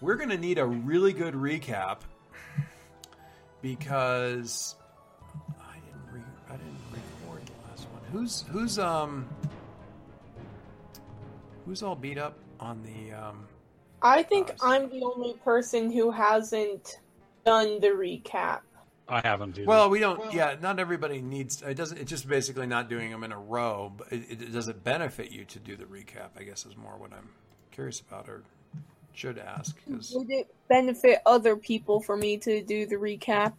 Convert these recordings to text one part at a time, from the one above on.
We're going to need a really good recap because I didn't re- I didn't record the last one. Who's who's um who's all beat up on the um I think Us. I'm the only person who hasn't done the recap. I haven't. Either. Well, we don't. yeah, not everybody needs. It doesn't. It's just basically not doing them in a row. But it, it does it benefit you to do the recap? I guess is more what I'm curious about, or should ask. 'cause- Would it benefit other people for me to do the recap?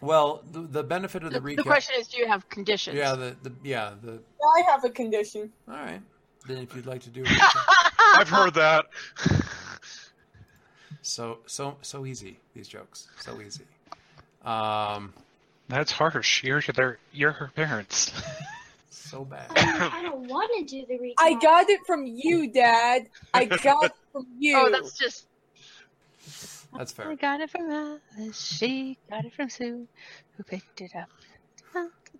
well, the, the benefit of the, The, recap. the question is, do you have conditions? Yeah, the, the yeah the. I have a condition. All right. Then if you'd like to do a recap. I've heard that. so so so easy these jokes so easy. Um, That's harsh. You're their, you're her parents. so bad. I don't want to do the recap. I got it from you, Dad. I got it from you. Oh, that's just. That's fair. I got it from Alice. She got it from Sue, who picked it up.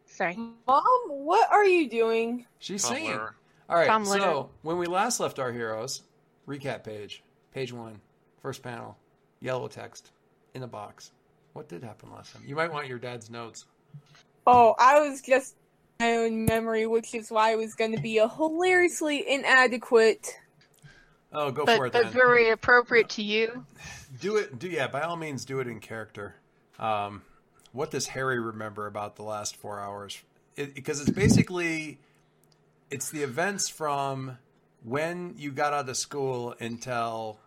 Sorry. Mom, what are you doing? She's singing. Tumblr. All right. Tom so Leonard. when we last left our heroes, recap page, page one, first panel, yellow text in a box. What did happen last time? You might want your dad's notes. Oh, I was just my own memory, which is why it was going to be a hilariously inadequate. Oh, go for it but then. very appropriate to you. Do it. Do yeah. By all means, do it in character. Um, what does Harry remember about the last four hours? Because it's basically it's the events from when you got out of school until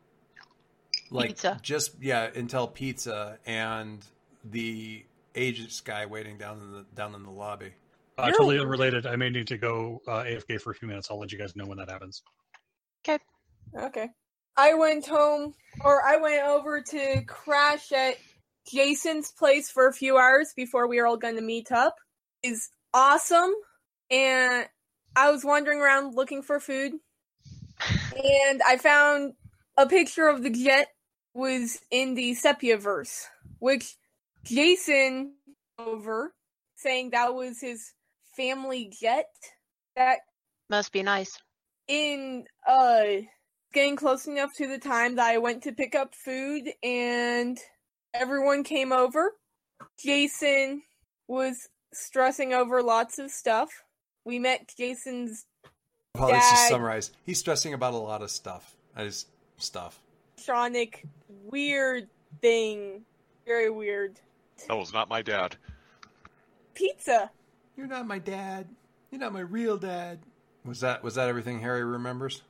like Pizza. just yeah until pizza and the agents guy waiting down in the down in the lobby. uh, totally unrelated. I may need to go uh, AFK for a few minutes. I'll let you guys know when that happens. Okay. Okay. I went home, or I went over to crash at Jason's place for a few hours before we were all going to meet up. Is awesome, and I was wandering around looking for food, and I found a picture of the jet was in the Sepia verse, which Jason over saying that was his family jet. That Must be nice. in uh getting close enough to the time that I went to pick up food and everyone came over. Jason was stressing over lots of stuff. We met Jason's Well, let's just summarize. He's stressing about a lot of stuff. I just stuff. Sonic weird thing. Very weird. That was not my dad. Pizza. You're not my dad. You're not my real dad. Was that was that everything Harry remembers?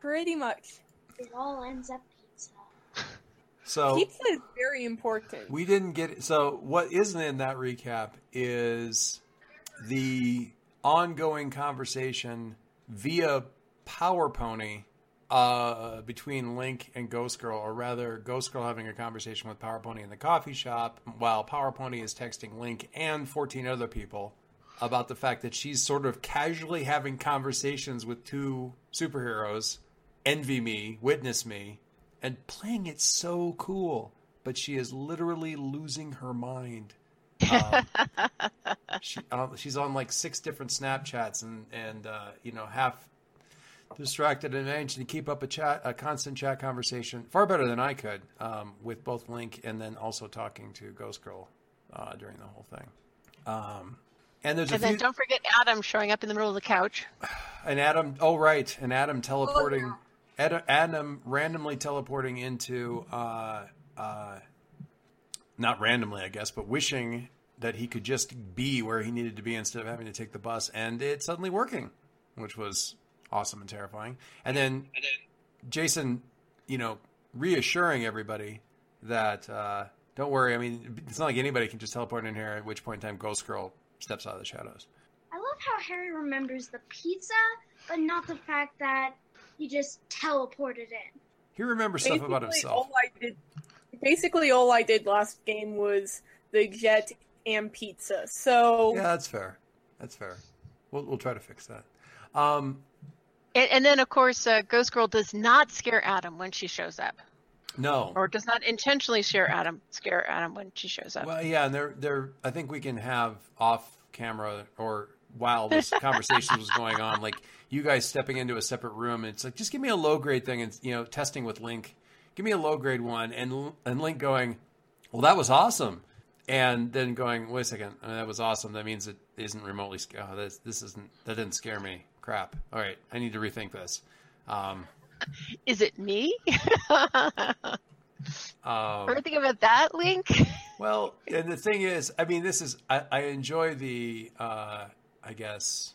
Pretty much. It all ends up pizza. So Pizza is very important. we didn't get it. So what isn't in that recap is the ongoing conversation via Power Pony uh, between Link and Ghost Girl, or rather, Ghost Girl having a conversation with Power Pony in the coffee shop, while Power Pony is texting Link and 14 other people about the fact that she's sort of casually having conversations with two superheroes, Envy Me, Witness Me, and playing it so cool. But she is literally losing her mind. Um, she, she's on like six different Snapchats and and uh, you know half distracted and managing to keep up a chat, a constant chat conversation, far better than I could um, with both Link and then also talking to Ghost Girl uh, during the whole thing. Um, and there's a And then few, don't forget Adam showing up in the middle of the couch. and Adam. Oh right, and Adam teleporting. Adam, Adam randomly teleporting into, uh, uh, not randomly, I guess, but wishing that he could just be where he needed to be instead of having to take the bus, and it suddenly working, which was awesome and terrifying. And then, Jason, you know, reassuring everybody that uh, don't worry. I mean, it's not like anybody can just teleport in here. At which point in time, Ghost Girl steps out of the shadows. I love how Harry remembers the pizza, but not the fact that he just teleported in. He remembers stuff about himself. All I did, basically, all I did last game was the jet and pizza. So Yeah, that's fair. That's fair. We'll we'll try to fix that. Um, And, and then, of course, uh, Ghost Girl does not scare Adam when she shows up, no. or does not intentionally scare Adam scare Adam when she shows up. Well, yeah, and they're they're. I think we can have off camera or while this conversation was going on, like you guys stepping into a separate room, and it's like just give me a low grade thing, and you know, testing with Link, give me a low grade one, and and Link going, well, that was awesome, and then going, wait a second, uh, that was awesome. That means it isn't remotely. Oh, this this isn't that didn't scare me. Crap. All right, I need to rethink this. Um, Is it me? um, Ever think about that, Link? Well, and the thing is, I mean, this is I, I enjoy the uh, I guess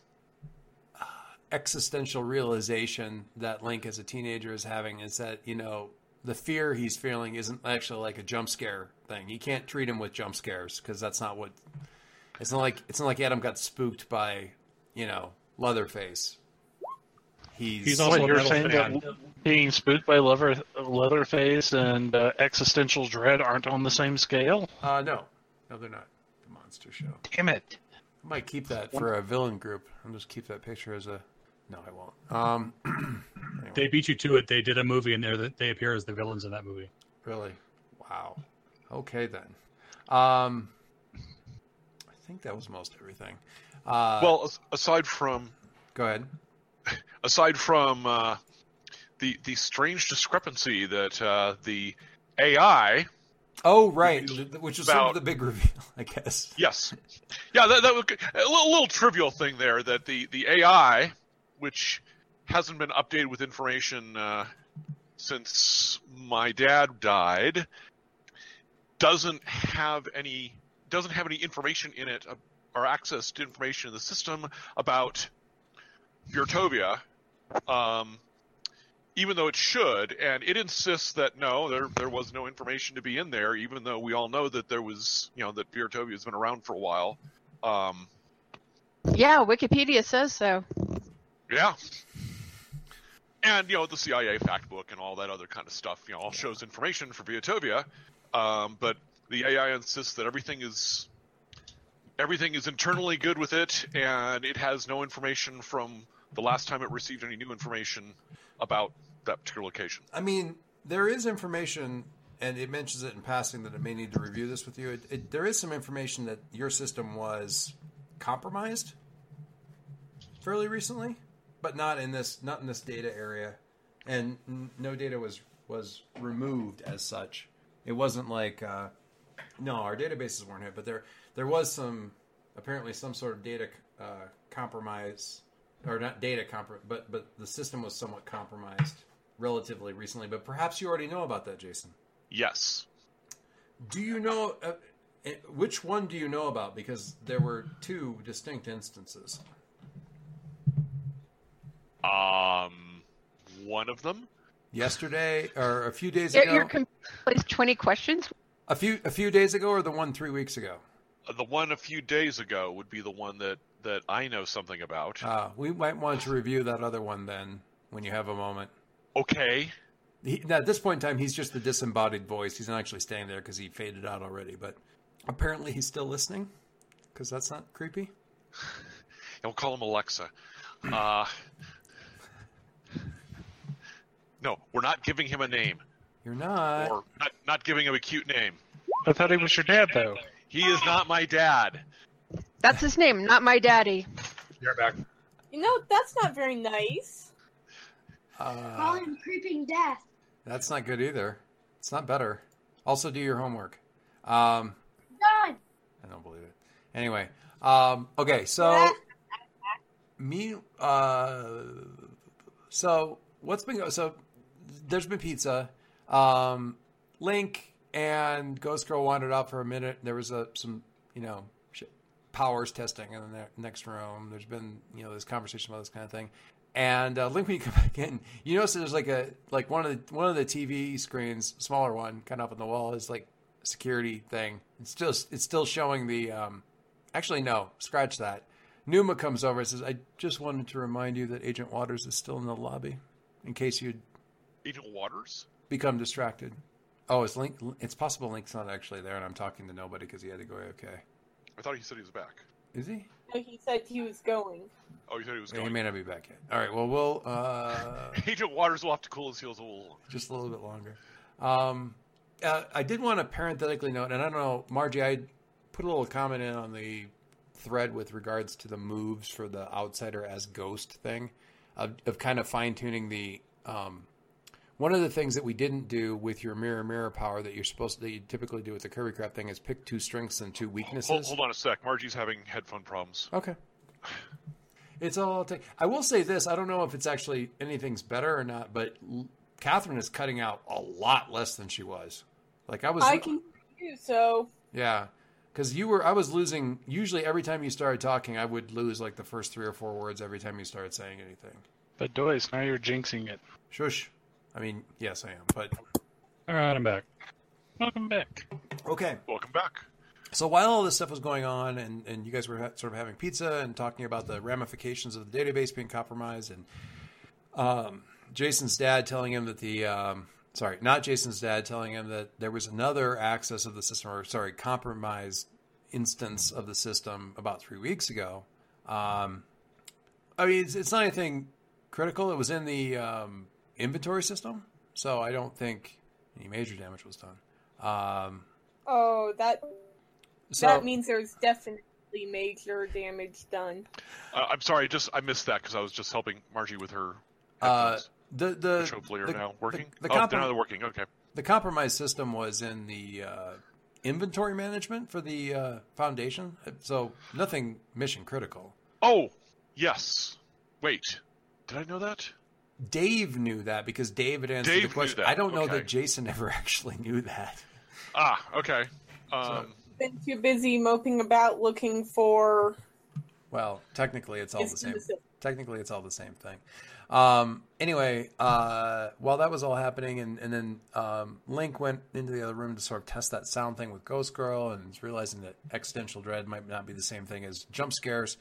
uh, existential realization that Link as a teenager is having is that you know the fear he's feeling isn't actually like a jump scare thing. You can't treat him with jump scares because that's not what. It's not like it's not like Adam got spooked by you know Leatherface. He's, He's also What, you're metal saying fan. that being spooked by Leather, Leatherface and uh, existential dread aren't on the same scale? uh, no, no, they're not. The monster show. Damn it. I might keep that for a villain group. I'll just keep that picture as a. No, I won't. Um, They beat you to it. They did a movie in there that they appear as the villains in that movie. really? Wow. Okay then. Um, I think that was most everything. Uh, well, aside from go ahead. aside from uh, the the strange discrepancy that uh, the AI, Oh, right, which is sort of About- the big reveal, I guess. yes, yeah, that, that was a little, little trivial thing there that the the AI, which hasn't been updated with information uh, since my dad died, doesn't have any doesn't have any information in it uh, or access to information in the system about Buretovia, um, even though it should, and it insists that no, there there was no information to be in there, even though we all know that there was, you know, that Buretovia has been around for a while. Um, Yeah, Wikipedia says so. yeah. And, you know, the CIA fact book and all that other kind of stuff, you know, all shows information for Viatovia. Um, but the AI insists that everything is everything is internally good with it and it has no information from the last time it received any new information about that particular location. I mean, there is information, and it mentions it in passing that it may need to review this with you. It, it, there is some information that your system was compromised fairly recently, but not in this not in this data area, and n- no data was was removed as such. It wasn't like uh, no, our databases weren't hit, but there there was some apparently some sort of data uh, compromise or not data compromise, but but the system was somewhat compromised relatively recently. But perhaps you already know about that, Jason. Yes. Do you know uh, eh, which one do you know about? Because there were two distinct instances. Um, one of them. Yesterday or a few days ago, your computer plays 20 questions? a few a few days ago, or the one three weeks ago. Uh, The one a few days ago would be the one that, that I know something about. Uh, we might want to review that other one then when you have a moment. Okay. He, now, at this point in time, he's just the disembodied voice. He's not actually staying there because he faded out already. But apparently, he's still listening because that's not creepy. And we'll call him Alexa. Uh, no, we're not giving him a name, You're not. or not, not giving him a cute name. I thought he was your dad, though. He is not my dad. That's his name, not my daddy. You're back. You know, that's not very nice. Call Uh, him Creeping Death. that's not good either. It's not better. Also, do your homework. Um, God. I don't believe it. Anyway, um, okay, so me, uh, so what's been go- so there's been pizza. Um, Link and Ghost Girl wandered out for a minute. There was a some you know sh- powers testing in the next room. There's been you know this conversation about this kind of thing. And uh, Link, when you come back in, you notice there's like a like one of the one of the TV screens, smaller one, kind of up on the wall, is like security thing. It's still it's still showing the. Um, actually, no, scratch that. Numa comes over and says, "I just wanted to remind you that Agent Waters is still in the lobby, in case you'd Agent Waters? become distracted." Oh, it's Link. It's possible Link's not actually there, and I'm talking to nobody because he had to go. Okay, I thought he said he was back. is he? No, He said he was going. Oh, he said he was going. he may not be back yet. All right. Well, we'll uh, Agent Waters will have to cool his heels a little. just a little bit longer. Um, uh, I did want to parenthetically note, and I don't know, Margie, I put a little comment in on the thread with regards to the moves for the outsider as ghost thing, of, of kind of fine tuning the um, one of the things that we didn't do with your mirror mirror power that you're supposed to that you typically do with the Kirby Crap thing is pick two strengths and two weaknesses. Hold, hold on a sec. Margie's having headphone problems. Okay. It's all I'll take. I will say this: I don't know if it's actually anything's better or not, but L- Catherine is cutting out a lot less than she was. Like I was, I can hear you, so yeah, because you were. I was losing. Usually, every time you started talking, I would lose like the first three or four words every time you started saying anything. But Doyce, now you're jinxing it. Shush. I mean, yes, I am, but All right, I'm back. Welcome back. okay. Welcome back. So while all this stuff was going on, and, and you guys were ha- sort of having pizza and talking about the ramifications of the database being compromised, and um, Jason's dad telling him that the um, sorry, not Jason's dad telling him that there was another access of the system, or sorry, compromised instance of the system about three weeks ago. Um, I mean, it's, it's not anything critical. It was in the um, inventory system, so I don't think any major damage was done. Um, oh that so, that means there's definitely major damage done. Uh, I'm sorry, just I missed that because I was just helping Margie with her Uh, the the which hopefully are the- now working. The, the, oh, comprom- they're now working. Okay. the compromise system was in the uh, inventory management for the uh, foundation, so nothing mission critical. Oh, yes. Wait, did I know that? Dave knew that because Dave had answered Dave the question. I don't know okay. that Jason ever actually knew that. Ah, okay. Um, Been too busy moping about looking for Well, technically, it's all the same. the. Technically, it's all the same thing. Um, anyway, uh, while that was all happening, and, and then um, Link went into the other room to sort of test that sound thing with Ghost Girl, and realizing that existential dread might not be the same thing as jump scares.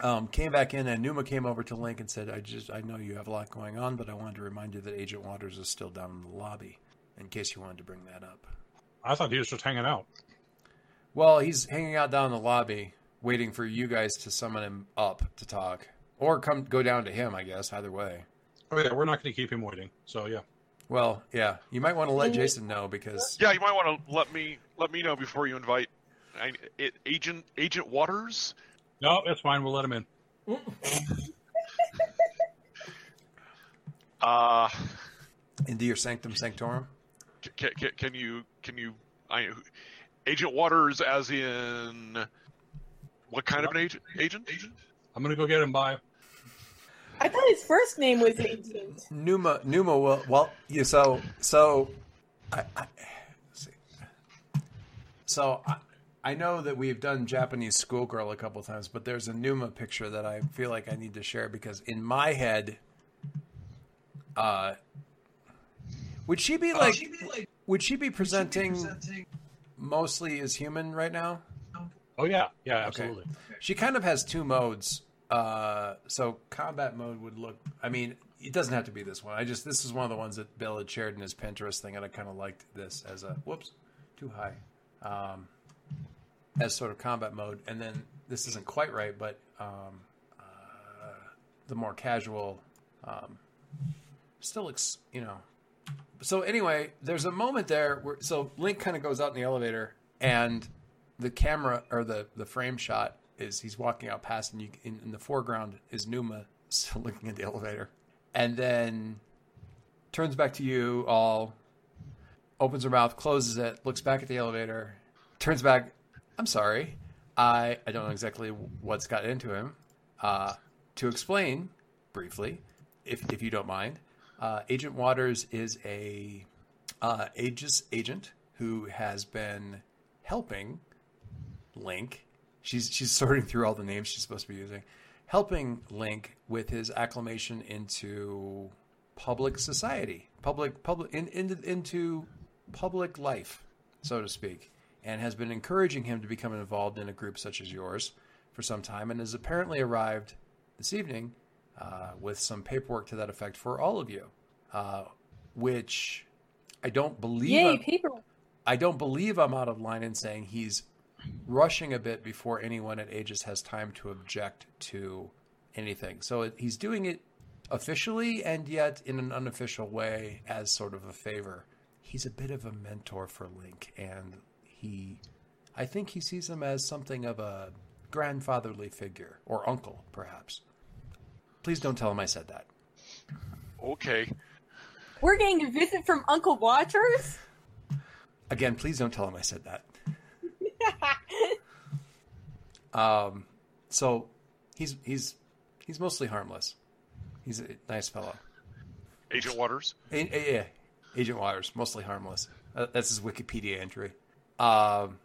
Um, came back in, and Numa came over to Link and said, "I just I know you have a lot going on, but I wanted to remind you that Agent Waters is still down in the lobby, in case you wanted to bring that up." I thought he was just hanging out. Well, he's hanging out down in the lobby, waiting for you guys to summon him up to talk, or come go down to him. I guess either way. Oh yeah, we're not going to keep him waiting. So yeah, Well, yeah, you might want to let Jason know because yeah, you might want to let me let me know before you invite I, it, Agent Agent Waters. No, it's fine. We'll let him in. Uh, into your sanctum sanctorum. can, can, can you can you I, Agent Waters as in what kind of an agent? Agent? I'm going to go get him by. I thought his first name was Agent. Numa, Numa will. Well, you so so. I, I let's see. So I, I know that we've done Japanese schoolgirl a couple times, but there's a Numa picture that I feel like I need to share because in my head, uh, would she be like? would she be presenting mostly as human right now? Oh yeah, yeah, absolutely. She kind of has two modes. Uh, so combat mode would look. I mean, it doesn't have to be this one. I just this is one of the ones that Bill had shared in his Pinterest thing, and I kind of liked this as a whoops, too high, um, as sort of combat mode. And then this isn't quite right, but um, uh, the more casual, um, still looks, you know. So anyway, there's a moment there where so Link kind of goes out in the elevator, and the camera or the the frame shot is he's walking out past, and you in, in the foreground is Numa still looking at the elevator, and then turns back to you all, opens her mouth, closes it, looks back at the elevator, turns back. I'm sorry, I I don't know exactly what's got into him. Uh, to explain briefly, if if you don't mind, uh, Agent Waters is a uh, Aegis agent who has been helping Link. She's she's sorting through all the names she's supposed to be using, helping Link with his acclimation into public society, public public in, in, into public life, so to speak, and has been encouraging him to become involved in a group such as yours for some time, and has apparently arrived this evening uh, with some paperwork to that effect for all of you, uh, which I don't believe. Yay, I'm- paper. I don't believe I'm out of line in saying he's rushing a bit before anyone at Aegis has time to object to anything. So it, he's doing it officially and yet in an unofficial way as sort of a favor. He's a bit of a mentor for Link, and he, I think he sees him as something of a grandfatherly figure or uncle, perhaps. Please don't tell him I said that. Okay. We're getting a visit from Uncle Watchers. Again, please don't tell him I said that. Um, so he's he's he's mostly harmless. He's a nice fellow. Agent Waters. A- a- yeah, Agent Waters, mostly harmless. Uh, that's his Wikipedia entry. Um,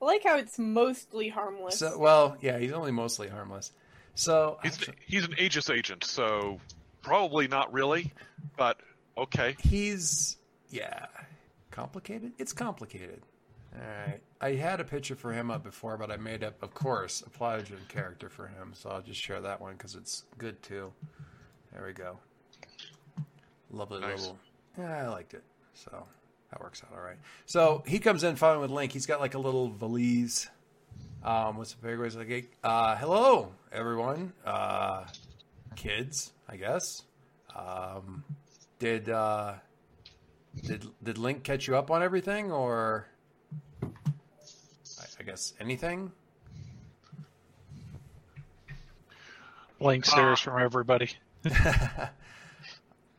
I like how it's mostly harmless. so well, yeah, he's only mostly harmless. So He's actu- he's an Aegis agent, so probably not really, but okay. he's yeah, complicated. It's complicated. All right, I had a picture for him up before, but I made up, of course, a Plogen character for him. So I'll just share that one because it's good too. There we go. Lovely Nice. little. Yeah, I liked it. So that works out all right. So he comes in following with Link. He's got like a little valise. Um, what's the big was like? Uh, hello, everyone. Uh, kids, I guess. Um, did uh, did did Link catch you up on everything, or I, I guess anything? Blank stares from everybody.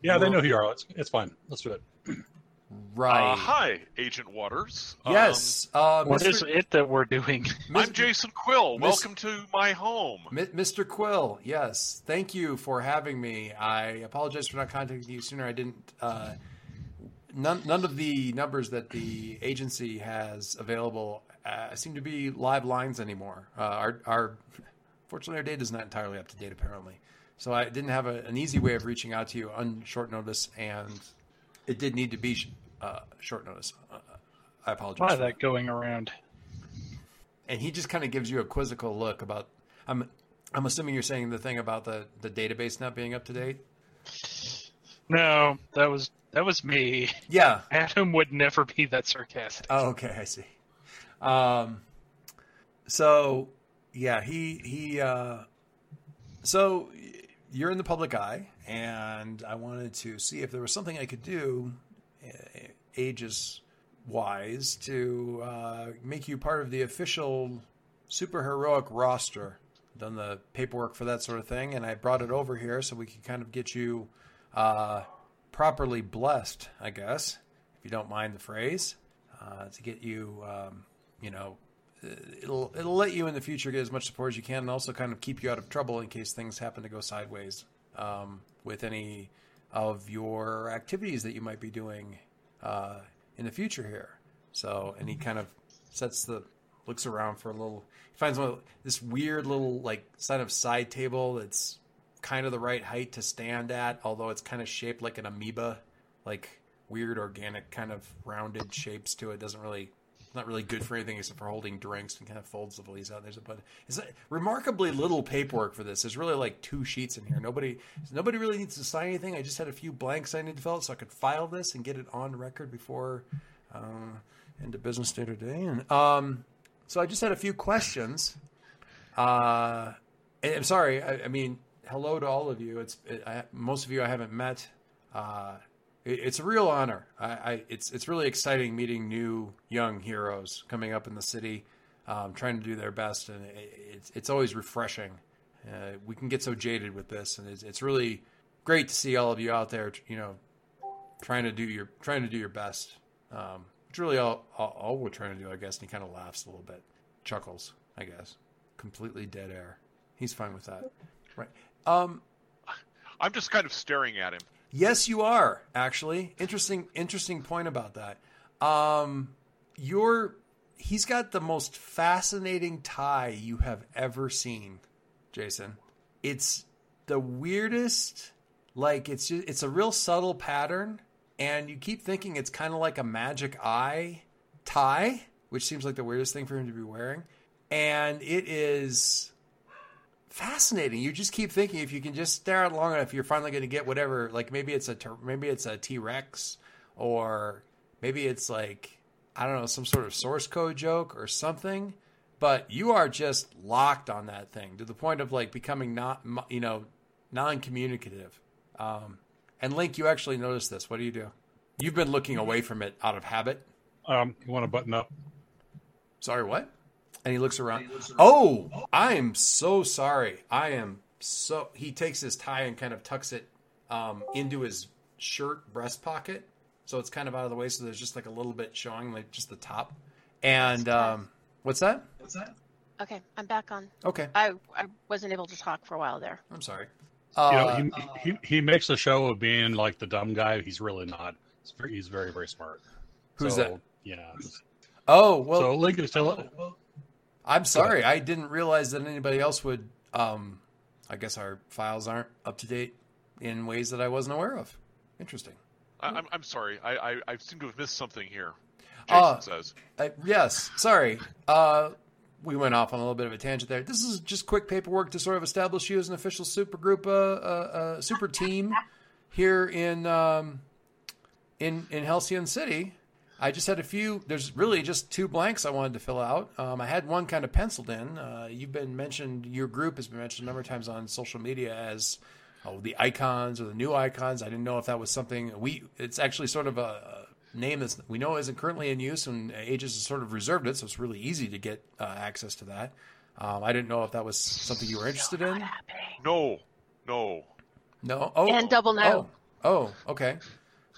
Yeah, they know who you are. It's, it's fine. Let's do it. Right. Uh, hi, Agent Waters. Um, Yes. uh, What Mr. is it that we're doing? I'm Jason Quill. Miss- Welcome to my home. Mi- Mr. Quill, yes. Thank you for having me. I apologize for not contacting you sooner. I didn't. Uh, none, none of the numbers that the agency has available uh, seem to be live lines anymore. Uh, our, our, fortunately, our data is not entirely up to date, apparently. So I didn't have a, an easy way of reaching out to you on short notice, and it did need to be sh- uh, short notice. Uh, I apologize. Why that going around? and he just kind of gives you a quizzical look about i'm i'm assuming you're saying the thing about the the database not being up to date No, that was that was me. yeah Adam would never be that sarcastic. oh okay i see um so yeah he he uh so you're in the public eye and i wanted to see if there was something i could do aegis wise to uh, make you part of the official superheroic roster. Done the paperwork for that sort of thing, and I brought it over here so we could kind of get you uh, properly blessed, I guess, if you don't mind the phrase, uh, to get you, um, you know, it'll it'll let you in the future get as much support as you can, and also kind of keep you out of trouble in case things happen to go sideways um, with any of your activities that you might be doing uh, in the future here. So, and he kind of sets the looks around for a little. He finds one this weird little like kind of side table that's kind of the right height to stand at, although it's kind of shaped like an amoeba, like weird organic kind of rounded shapes to it. Doesn't really. Not really good for anything except for holding drinks and kind of folds the valise out. There's a but it's a remarkably little paperwork for this. There's really like two sheets in here. Nobody nobody really needs to sign anything. I just had a few blanks I need to fill out so I could file this and get it on record before uh, into business day today. And um, so I just had a few questions. Uh, I'm sorry. I, I mean, hello to all of you. It's it, I, most of you I haven't met. Uh, it's a real honor. I, I it's it's really exciting meeting new young heroes coming up in the city, um, trying to do their best, and it, it's it's always refreshing. Uh, we can get so jaded with this, and it's, it's really great to see all of you out there. You know, trying to do your trying to do your best. Um, it's really all, all all we're trying to do, I guess. And he kind of laughs a little bit, chuckles, I guess. Completely dead air. He's fine with that, right? Um, I'm just kind of staring at him. Yes, you are actually. Interesting, interesting point about that. Um, you're he's got the most fascinating tie you have ever seen, Jason. It's the weirdest. Like it's just, it's a real subtle pattern, and you keep thinking it's kind of like a magic eye tie, which seems like the weirdest thing for him to be wearing, and it is fascinating. You just keep thinking if you can just stare at long enough, you're finally going to get whatever. Like maybe it's a ter- maybe it's a T Rex, or maybe it's like I don't know some sort of source code joke or something. But you are just locked on that thing to the point of like becoming not you know non-communicative. Um, and Link, you actually noticed this. What do you do? You've been looking away from it out of habit. Um, you want to button up? Sorry, what? And he looks around. Oh, I am so sorry. I am so. He takes his tie and kind of tucks it um, into his shirt breast pocket, so it's kind of out of the way. So there's just like a little bit showing, like just the top. And um, what's that? What's that? Okay, I'm back on. Okay, I I wasn't able to talk for a while there. I'm sorry. You Uh, know, he, he he makes a show of being like the dumb guy. He's really not. He's very, he's very, very smart. Who's So, that? Yeah. oh well, so Link is still. I'm sorry. I didn't realize that anybody else would. Um, I guess our files aren't up to date in ways that I wasn't aware of. Interesting. I, I'm, I'm sorry. I, I, I seem to have missed something here. Jason Uh, says. Uh, yes, sorry. Uh, we went off on a little bit of a tangent there. This is just quick paperwork to sort of establish you as an official super group, uh, uh, uh, super team here in um, in in Halcyon City. I just had a few. There's really just two blanks I wanted to fill out. Um, I had one kind of penciled in. Uh, you've been mentioned. Your group has been mentioned a number of times on social media as oh, the icons or the new icons. I didn't know if that was something we. It's actually sort of a, a name that we know isn't currently in use, and Aegis has sort of reserved it, so it's really easy to get uh, access to that. Um, I didn't know if that was something you were interested Not in. happening. No, no. No. Oh. And double no. Oh. oh okay.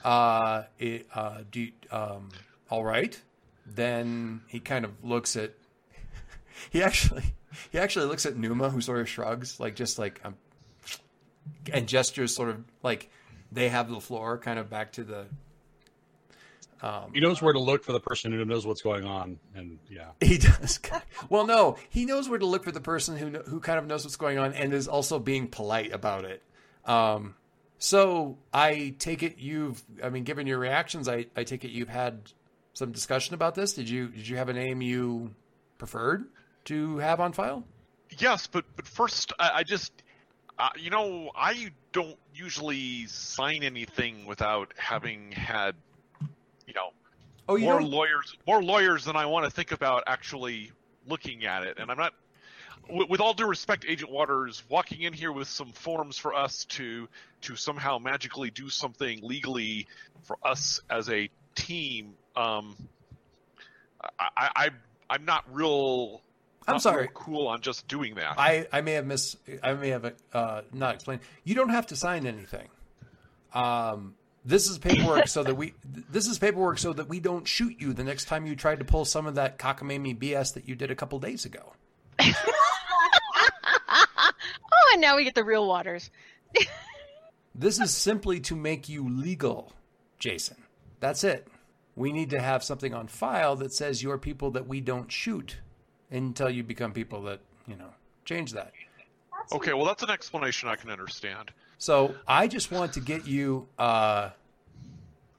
Uh, it, uh, do um, all right. Then he kind of looks at. He actually, he actually looks at Numa, who sort of shrugs, like just like, um, and gestures sort of like they have the floor, kind of back to the. Um, He knows where to look for the person who knows what's going on, and yeah. He does. Well, no, he knows where to look for the person who who kind of knows what's going on and is also being polite about it. Um, so I take it you've. I mean, given your reactions, I, I take it you've had some discussion about this. Did you did you have a name you preferred to have on file? Yes, but but first, I, I just, uh, you know, I don't usually sign anything without having had, you know, Oh, you more don't. lawyers, more lawyers than I want to think about actually looking at it. And I'm not, with, with all due respect, Agent Waters, walking in here with some forms for us to to somehow magically do something legally for us as a team. Um, I, I, I I'm not real. I'm not sorry. real cool on just doing that. I, I may have miss I may have uh, not explained. You don't have to sign anything. Um, this is paperwork so that we this is paperwork so that we don't shoot you the next time you try to pull some of that cockamamie BS that you did a couple days ago. and now we get the real waters. This is simply to make you legal, Jason. That's it. We need to have something on file that says you're people that we don't shoot until you become people that, you know, change that. Okay, well that's an explanation I can understand. So I just want to get you, uh,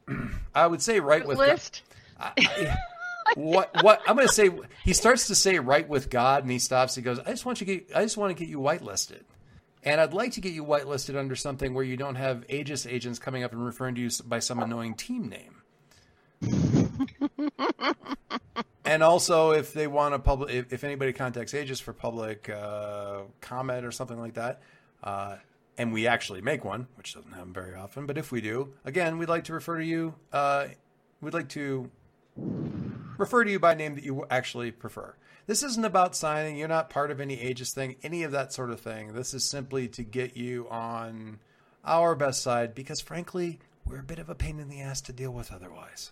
I would say right with list. I- I- what what I'm going to say. He starts to say right with God, and he stops. He goes, "I just want you to get. I just want to get you whitelisted, and I'd like to get you whitelisted under something where you don't have Aegis agents coming up and referring to you by some annoying team name." and also, if they want to public, if, if anybody contacts Aegis for public uh, comment or something like that. Uh, and we actually make one, which doesn't happen very often, but if we do, again, we'd like to refer to you. Uh, we'd like to refer to you by name that you actually prefer. This isn't about signing. You're not part of any Aegis thing, any of that sort of thing. This is simply to get you on our best side because, frankly, we're a bit of a pain in the ass to deal with otherwise.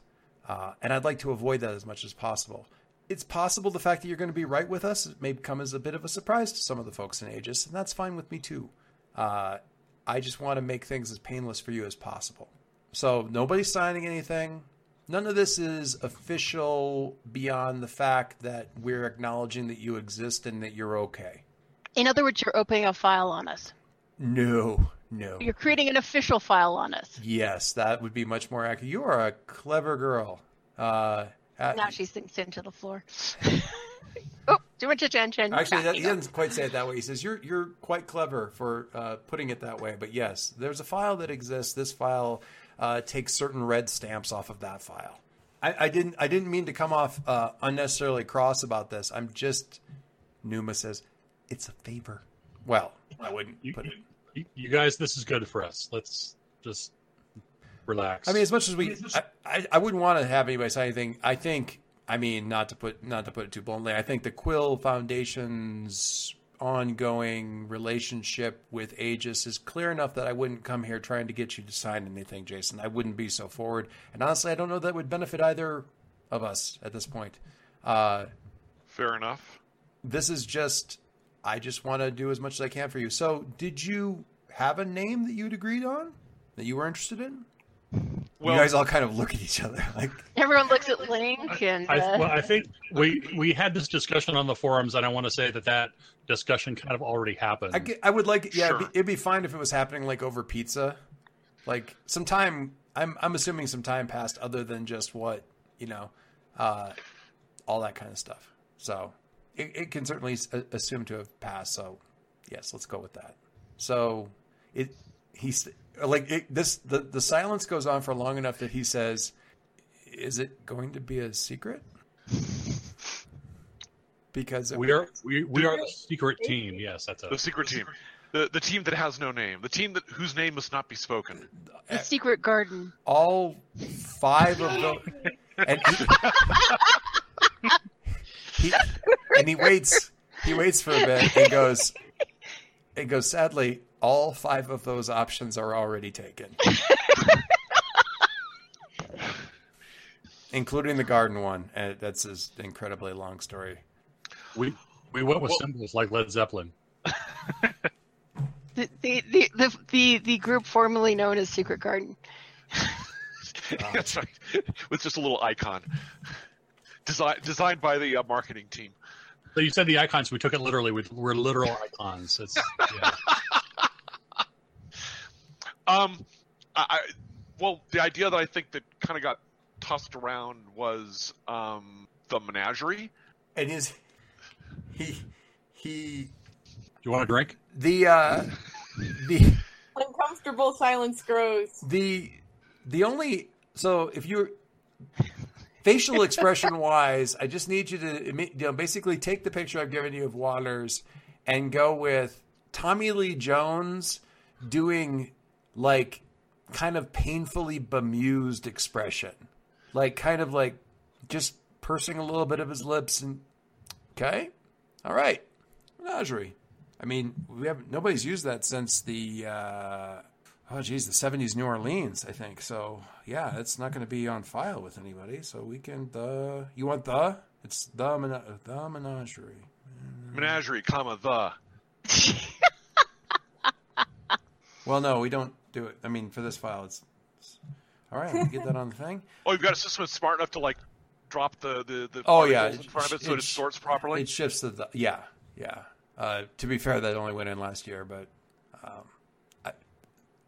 Uh, and I'd like to avoid that as much as possible. It's possible the fact that you're going to be right with us may come as a bit of a surprise to some of the folks in Aegis, and that's fine with me too. Uh, I just want to make things as painless for you as possible. So nobody's signing anything. None of this is official beyond the fact that we're acknowledging that you exist and that you're okay. In other words, you're opening a file on us. No, no. You're creating an official file on us. Yes, that would be much more accurate. You are a clever girl. Uh, uh, Now she sinks into the floor. oh, too much attention. Actually, that, he doesn't quite say it that way. He says you're you're quite clever for uh, putting it that way. But yes, there's a file that exists. This file uh, takes certain red stamps off of that file. I, I didn't I didn't mean to come off uh, unnecessarily cross about this. I'm just Numa says it's a favor. Well, I wouldn't You, put it. you, you guys, this is good for us. Let's just relax. I mean, as much as we, I, I, I wouldn't want to have anybody say anything. I think, I mean, not to put not to put it too bluntly, I think the Quill Foundation's ongoing relationship with Aegis is clear enough that I wouldn't come here trying to get you to sign anything, Jason. I wouldn't be so forward. And honestly, I don't know that would benefit either of us at this point. Uh, Fair enough. this is just, I just want to do as much as I can for you. So, did you have a name that you'd agreed on that you were interested in? Well, you guys all kind of look at each other like, Everyone looks at Link and I, uh, well, I think we we had this discussion on the forums, and I want to say that that discussion kind of already happened. I, ge- I would like, yeah, it'd, be, it'd be fine if it was happening like over pizza, like some time. I'm I'm assuming some time passed other than just what you know, uh, all that kind of stuff. So it, it can certainly s- assume to have passed. So yes, let's go with that. So it he's like it, this. The the silence goes on for long enough that he says, "Is it going to be a secret?" Because we are we, we are the secret team. Yes, that's the a secret team, the the team that has no name, the team that whose name must not be spoken. the secret garden. all five of them. And he, he, and he waits. He waits for a bit and goes. And goes. Sadly, all five of those options are already taken, including the garden one. And that's an incredibly long story. we we went with Well- symbols like Led Zeppelin. The the, the, the, the the group formerly known as Secret Garden. That's right, with just a little icon, Design, designed by the uh, marketing team. So you said the icons. We took it literally. We, we're literal icons. It's yeah. Um, I, I well, the idea that I think that kind of got tossed around was um the menagerie. And his he he you want a drink? the uh the Uncomfortable silence grows. the the only so if you're facial expression wise i just need you to you know, basically take the picture i've given you of waters and go with tommy lee jones doing like kind of painfully bemused expression like kind of like just pursing a little bit of his lips and okay all right menagerie i mean we have nobody's used that since the uh Oh geez, the seventies New Orleans, I think. So yeah, it's not going to be on file with anybody. So we can the you want the it's the mena- the menagerie. Menagerie, comma the. Well, no, we don't do it. I mean, for this file, it's, it's all right. We get that on the thing. Oh, you've got a system that's smart enough to like drop the the, the Oh, yeah, in front of it so it it, sorts properly. It shifts to the yeah yeah. Uh, to be fair, that only went in last year, but um, I,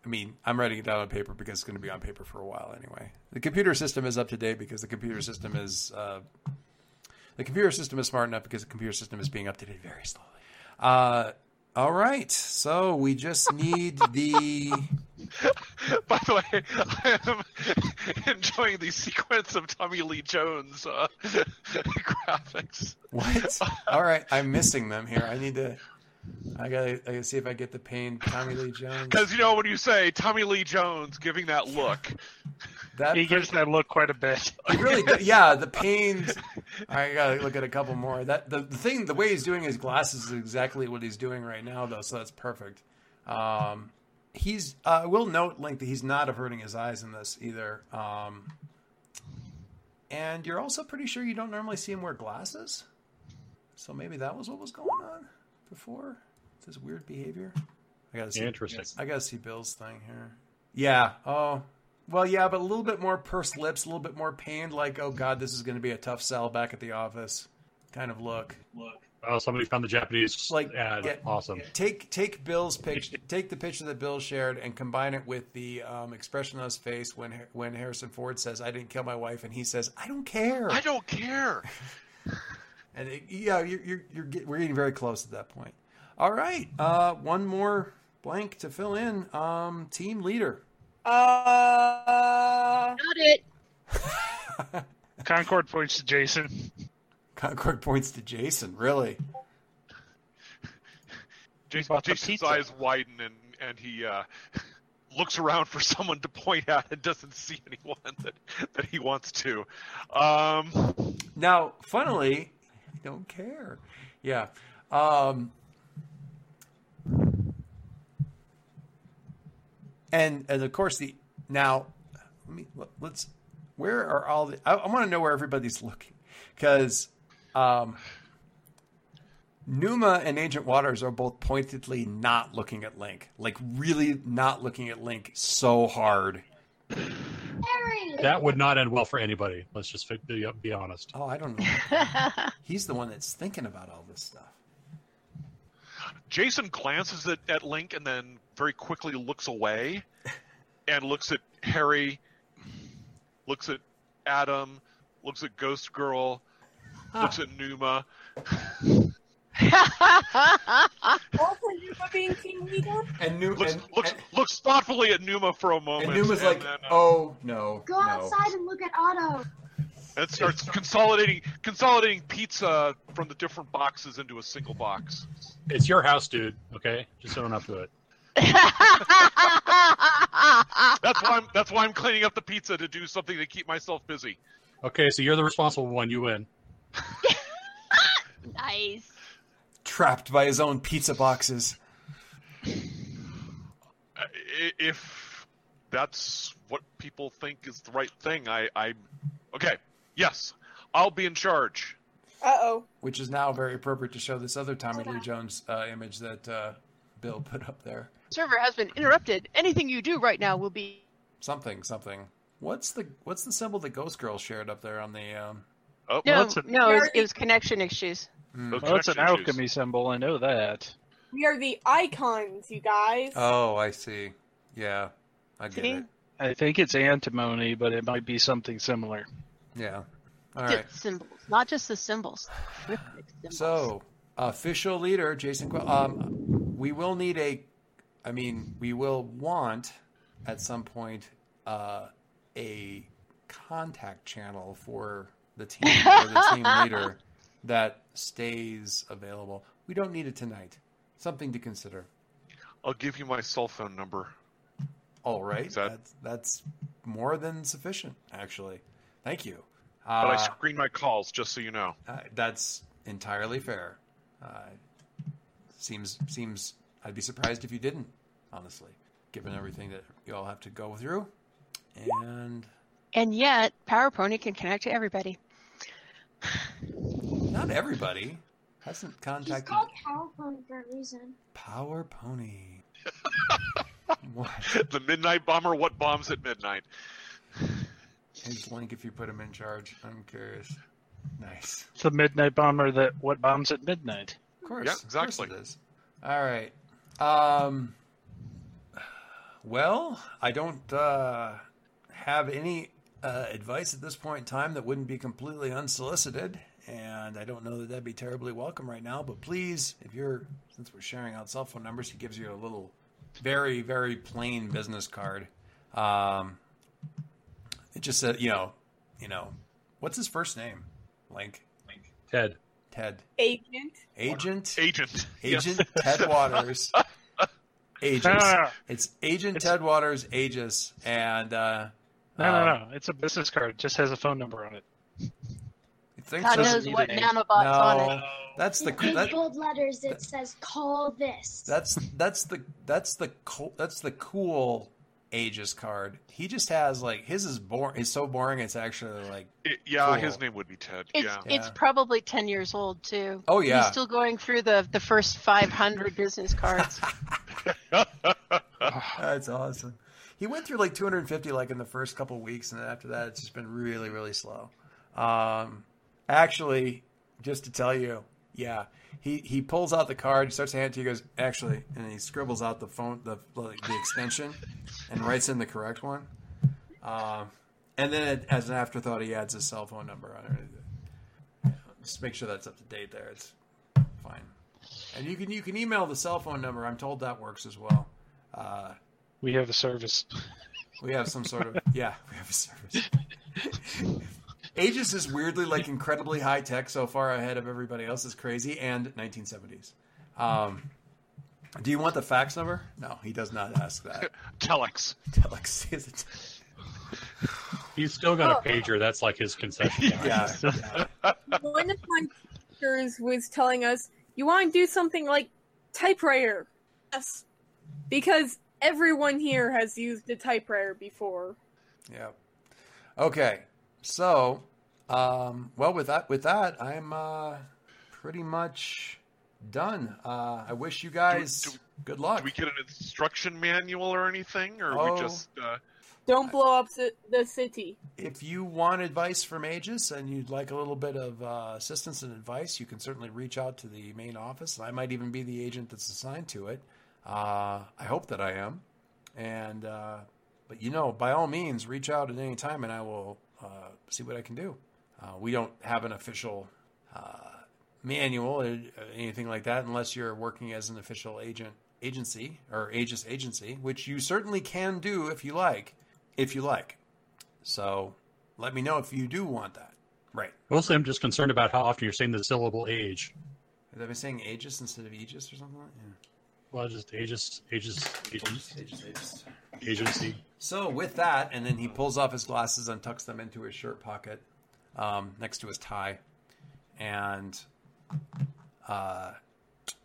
I mean, I'm writing it down on paper because it's going to be on paper for a while anyway. The computer system is up to date because the computer system is uh, the computer system is smart enough because the computer system is being updated very slowly. Uh, all right, so we just need the By the way, I am enjoying the sequence of Tommy Lee Jones uh, graphics. what? All right, I'm missing them here. I need to. I gotta, I gotta see if I get the pain. Tommy Lee Jones. Because you know when you say Tommy Lee Jones giving that look, That He gives that look quite a bit. He really, do- yeah. The pains. I gotta look at a couple more. That the, the thing, the way he's doing his glasses is exactly what he's doing right now, though. So that's perfect. Um, he's. Uh, I will note, Link, that he's not averting his eyes in this either. Um, and you're also pretty sure you don't normally see him wear glasses. So maybe that was what was going on before. This weird behavior. I gotta see. Interesting. I gotta see Bill's thing here. Yeah. Oh. Well, yeah, but a little bit more pursed lips, a little bit more pained, like, oh god, this is going to be a tough sell back at the office, kind of look. Look. Oh, somebody found the Japanese Like, ad. yeah. Awesome. Take take Bill's picture, take the picture that Bill shared, and combine it with the um, expression on his face when when Harrison Ford says, "I didn't kill my wife," and he says, "I don't care." I don't care. And it, yeah, you're you're, you're get, we're getting very close at that point. All right, uh, one more blank to fill in. Um, team leader. Uh, Got it. Concord points to Jason. Concord points to Jason. Really? Jason, Jason's eyes widen and and he uh, looks around for someone to point at and doesn't see anyone that that he wants to. Um, now, funnily, I don't care. Yeah. Um, and and of course the now let me let's where are all the I, I want to know where everybody's looking because um Numa and Ancient Waters are both pointedly not looking at Link, like really not looking at Link so hard. That would not end well for anybody. Let's just fi- be, be honest. Oh, I don't know. He's the one that's thinking about all this stuff. Jason glances at, at Link and then very quickly looks away and looks at Harry, looks at Adam, looks at Ghost Girl, looks at Numa. Also, you were being team leader. And Nu- Looks and, looks and, looks thoughtfully at Numa for a moment. and Numa's like, then, uh, "Oh no, Go no." outside and look at Otto. and starts consolidating consolidating pizza from the different boxes into a single box. It's your house, dude. Okay, just own up to it. That's why I'm that's why I'm cleaning up the pizza to do something to keep myself busy. Okay, so you're the responsible one. You win. nice. Trapped by his own pizza boxes. If that's what people think is the right thing, I I okay yes I'll be in charge. Uh oh. which is now very appropriate to show this other Tommy Lee Jones uh, image that uh, Bill put up there. Server has been interrupted. Anything you do right now will be. Something, something. What's the what's the symbol that Ghost Girl shared up there on the? Um... Oh, No, Well, it's a- no, it was, it was connection issues. hmm. Those Well, it's an connection issues. alchemy symbol. I know that. We are the icons, you guys. Oh, I see. Yeah, I get See? it. I think it's antimony, but it might be something similar. Yeah. All The right. symbols, not just the symbols. Symbols. So, official leader Jason. Qu- Um, we will need a. I mean, we will want at some point uh, a contact channel for the team or the team leader that stays available. We don't need it tonight. Something to consider. I'll give you my cell phone number. All right, that- that's that's more than sufficient, actually. Thank you. But I Uh, screen my calls just so you know. Uh, that's entirely fair. Uh, seems seems I'd be surprised if you didn't, honestly, given everything that you all have to go through. And And yet, Power Pony can connect to everybody. Not everybody hasn't He's contacted Power Pony for a reason. Power Pony. what? the midnight bomber. What bombs at midnight? His link if you put him in charge. I'm curious. Nice. It's the midnight bomber that what bombs at midnight. Of course. Yeah, of course exactly. it is. All right. Um. Well, I don't uh, have any uh, advice at this point in time that wouldn't be completely unsolicited, and I don't know that that'd be terribly welcome right now. But please, if you're since we're sharing out cell phone numbers, he gives you a little, very very plain business card. Um. It just said, you know, you know, what's his first name? Link. Link. Ted. Ted. Agent. Agent. Agent. Agent Ted Waters. Aegis. No, no, no, It's Agent It's- Ted Waters, Aegis, and uh, no, no, um, no, no. It's a business card. It just has a phone number on it. You think God so? knows what an nanobot's no, on it. that's the In big that, bold letters, it says "Call this." that's that's the that's the cool that's the cool Aegis card. He just has like his is boring. Is so boring. It's actually like It- yeah, Cool. his name would be Ted. It's yeah. it's Yeah. probably ten years old too. Oh, yeah. He's still going through the the first five hundred business cards. that's awesome. He went through like 250 like in the first couple weeks, and then after that, it's just been really really slow. Um, actually, just to tell you, yeah, he he pulls out the card, starts to hand it to you, goes actually, and he scribbles out the phone the like, the extension, and writes in the correct one. Um, and then it, as an afterthought, he adds his cell phone number on it. Just make sure that's up to date. There, it's fine. And you can you can email the cell phone number. I'm told that works as well. Uh, We have a service. we have some sort of yeah, we have a service. Aegis is weirdly like incredibly high tech, so far ahead of everybody else. is crazy and 1970s. Um, do you want the fax number? No, he does not ask that. Telex. Telex is it? He's still got a pager. That's like his concession. Yeah, yeah. One of my teachers was telling us, you want to do something like typewriter. Yes. Because everyone here has used a typewriter before. Yep. Okay. So, um, well, with that, with that, I'm uh, pretty much done. Uh, I wish you guys do- good luck. Do we get an instruction manual or anything, or Oh. we just? Uh, Don't blow up the city. if you want advice from Aegis and you'd like a little bit of uh, assistance and advice, you can certainly reach out to the main office. I might even be the agent that's assigned to it. Uh, I hope that I am. And uh, but you know, by all means, reach out at any time, and I will uh, see what I can do. Uh, we don't have an official uh, manual or anything like that, unless you're working as an official agent agency or Aegis agency, which you certainly can do if you like. If you like. So let me know if you do want that. Right. Mostly, I'm just concerned about how often you're saying the syllable age. Have I been saying Aegis instead of Aegis or something like that? Well, just ages, ages, ages, Yeah. Aegis, Aegis. agency. So with that, and then he pulls off his glasses and tucks them into his shirt pocket um, next to his tie, and uh,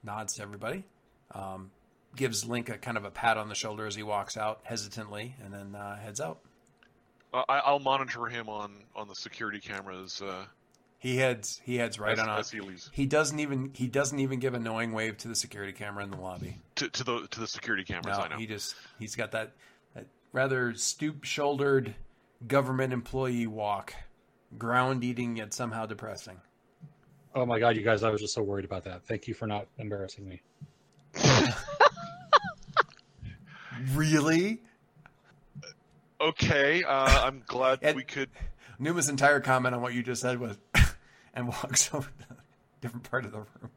nods to everybody. Um, gives Link a kind of a pat on the shoulder as he walks out hesitantly, and then uh, heads out. uh, I, I'll monitor him on on the security cameras uh, He heads he heads right as, on out. as he leaves He doesn't even he doesn't even give a knowing wave to the security camera in the lobby. to, to the to the security cameras. No, I know. he just he's got that, that rather stoop shouldered government employee walk, ground eating yet somehow depressing. Oh my god, you guys! I was just so worried about that. Thank you for not embarrassing me. Really? Okay, uh, I'm glad And- we could. Numa's entire comment on what you just said was, and walks over to a different part of the room.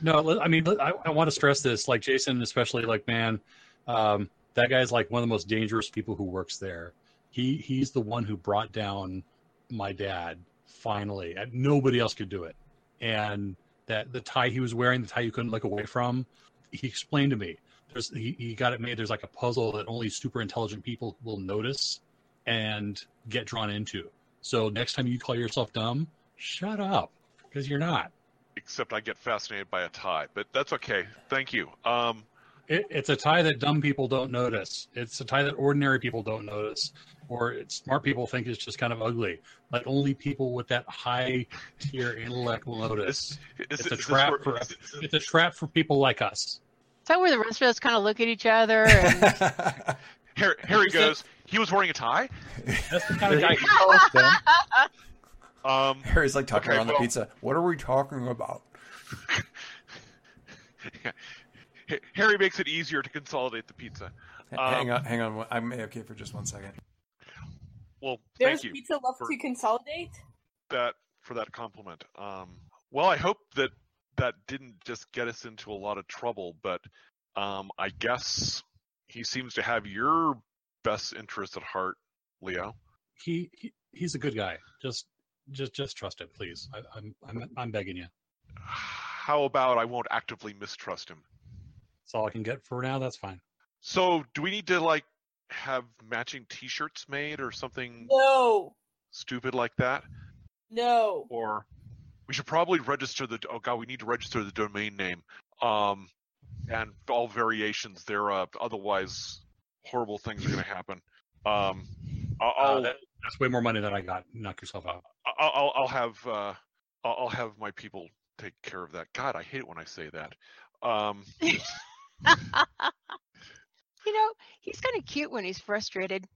No, I mean, I, I want to stress this. Like Jason, especially, like man, um, that guy's like one of the most dangerous people who works there. He he's the one who brought down my dad finally, and nobody else could do it. And that the tie he was wearing, the tie you couldn't look away from, he explained to me. There's he, he got it made. There's like a puzzle that only super intelligent people will notice and get drawn into. So next time you call yourself dumb, shut up because you're not. Except I get fascinated by a tie, but that's okay. Thank you. Um, It, it's a tie that dumb people don't notice. It's a tie that ordinary people don't notice, or it's smart people think is just kind of ugly. Like only people with that high tier intellect will notice. is, It's a this trap where- for is- is- it's a trap for people like us. Is that where the rest of us kind of look at each other? And Harry, Harry goes. He was wearing a tie. That's the kind of guy he calls them. Um, Harry's like talking Okay, around well- the pizza. What are we talking about? H- Harry makes it easier to consolidate the pizza. Um, hang on, hang on. I'm okay for just one second. Well, There's thank you pizza left to consolidate. that for that compliment. Um, well, I hope that that didn't just get us into a lot of trouble, but um, I guess he seems to have your best interest at heart, Leo. He, he he's a good guy. Just just just trust him, please. I, I'm I'm I'm begging you. How about I won't actively mistrust him? That's all I can get for now. That's fine. So, do we need to like have matching T-shirts made or something No, stupid like that? no. Or we should probably register the. Oh God, we need to register the domain name. Um, and all variations thereof. Otherwise, horrible things are going to happen. Um, I'll, Uh, that, that's way more money than I got. Knock yourself out. I'll, I'll, I'll have uh, I'll, I'll have my people take care of that. God, I hate it when I say that. Um, you know, he's kind of cute when he's frustrated.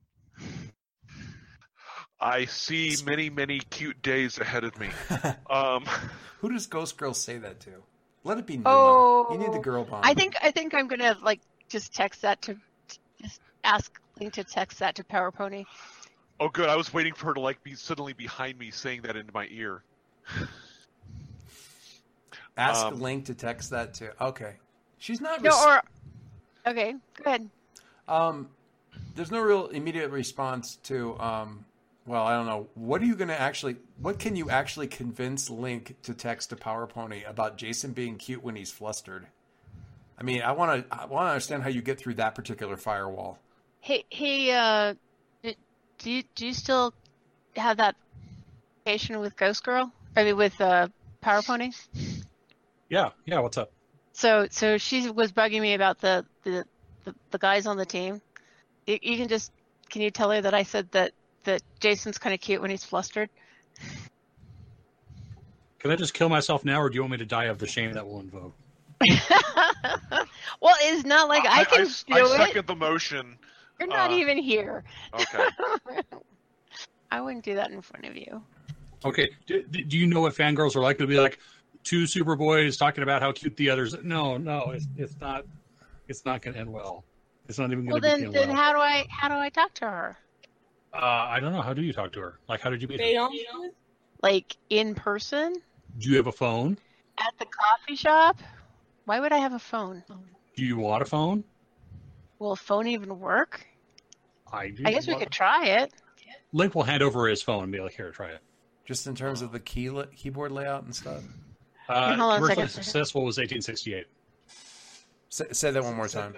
I see many, many cute days ahead of me. Um, Who does Ghost Girl say that to? Let it be Numa. Oh, you need the girl bomb. I think I think I'm gonna like just text that to just ask Link to text that to Power Pony. oh, good. I was waiting for her to like be suddenly behind me saying that into my ear. Ask um, Link to text that to. Okay. She's not. No, or okay, go ahead. Um, there's no real immediate response to. Um, well, I don't know. What are you going to actually? What can you actually convince Link to text to Power Pony about Jason being cute when he's flustered? I mean, I want to. I want to understand how you get through that particular firewall. Hey, hey, uh, d- do you do you still have that patient with Ghost Girl? I mean, with uh, Power Pony. Yeah, yeah. What's up? So, so she was bugging me about the the the, the guys on the team. You, you can just can you tell her that I said that that Jason's kind of cute when he's flustered? Can I just kill myself now, or do you want me to die of the shame that will invoke? well, it's not like I, can I, do I it. second the motion. You're not uh, even here. Okay. I wouldn't do that in front of you. Okay. Do, do you know what fangirls are like? It'll be like two Superboys talking about how cute the others. No, no, it's it's not. It's not going to end well. It's not even going to then, be then well. how do I how do I talk to her? uh, I don't know. How do you talk to her? Like, how did you meet They her? Like in person Do you have a phone? at the coffee shop? Why would I have a phone? Do you want a phone? Will a phone even work? I do. I guess we could try it. Link will hand over his phone and be like, "Here, try it." Just in terms of the key keyboard layout and stuff. Uh, Hold on commercially second. successful was 1868. Say, say that one more time.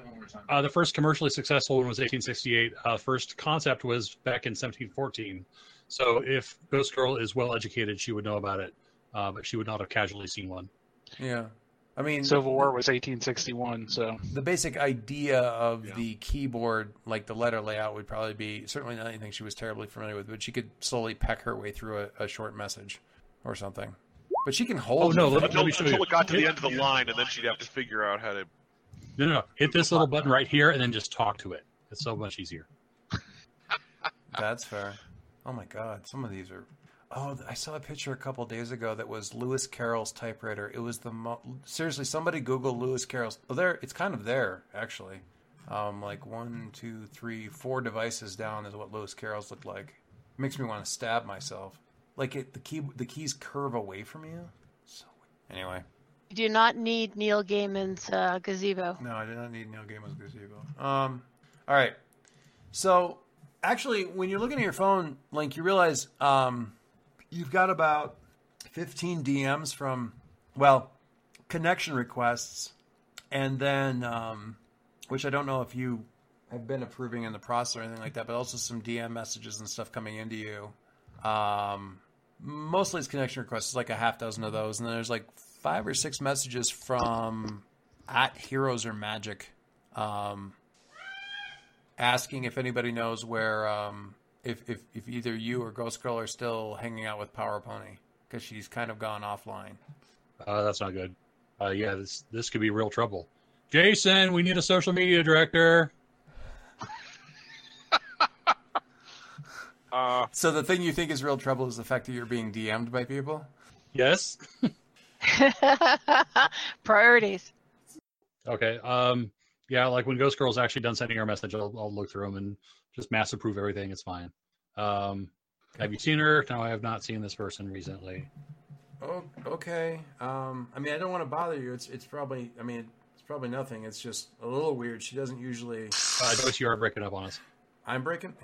Uh, the first commercially successful one was 1868. Uh, first concept was back in 1714. So if Ghost Girl is well educated, she would know about it, uh, but she would not have casually seen one. Yeah. I mean, Civil War was 1861, so the basic idea of Yeah. the keyboard, like the letter layout, would probably be certainly not anything she was terribly familiar with, but she could slowly peck her way through a, a short message or something. But she can hold. Oh, no, let- thing. Until, me show until you. it got to the end of the line, and then she'd have to figure out how to. No, no, no. Hit this little button right here and then just talk to it. It's so much easier. That's fair. Oh my god, some of these are. Oh, I saw a picture a couple days ago that was Lewis Carroll's typewriter. It was the mo- seriously. Somebody Google Lewis Carroll's. Oh, there. It's kind of there actually. Um, like one, two, three, four devices down is what Lewis Carroll's looked like. It makes me want to stab myself. Like it, the key, the keys curve away from you. So anyway, You do not need Neil Gaiman's uh, gazebo. no, I did not need Neil Gaiman's gazebo. Um, all right. So actually, when you're looking at your phone, Link, you realize um, you've got about 15 DMs from, well, connection requests, and then, um, which I don't know if you have been approving in the process or anything like that, but also some DM messages and stuff coming into you. Um, mostly it's connection requests, it's like a half dozen of those, and then there's like five or six messages from at Heroes or Magic, um, asking if anybody knows where, um, if, if, if either you or Ghost Girl are still hanging out with Power Pony because she's kind of gone offline. Uh, that's not good. Uh, yeah, this this could be real trouble. Jason, we need a social media director. Uh, So the thing you think is real trouble is the fact that you're being DM'd by people. Yes. Priorities. Okay. Um. Yeah, like when Ghost Girl's actually done sending her message, I'll, I'll look through them and just mass approve everything. It's fine. Um. Have you seen her? No, I have not seen this person recently. Oh, okay. Um, I mean, I don't want to bother you. It's it's probably. I mean, it's probably nothing. It's just a little weird. She doesn't usually. Uh, I notice you are breaking up on us. I'm breaking.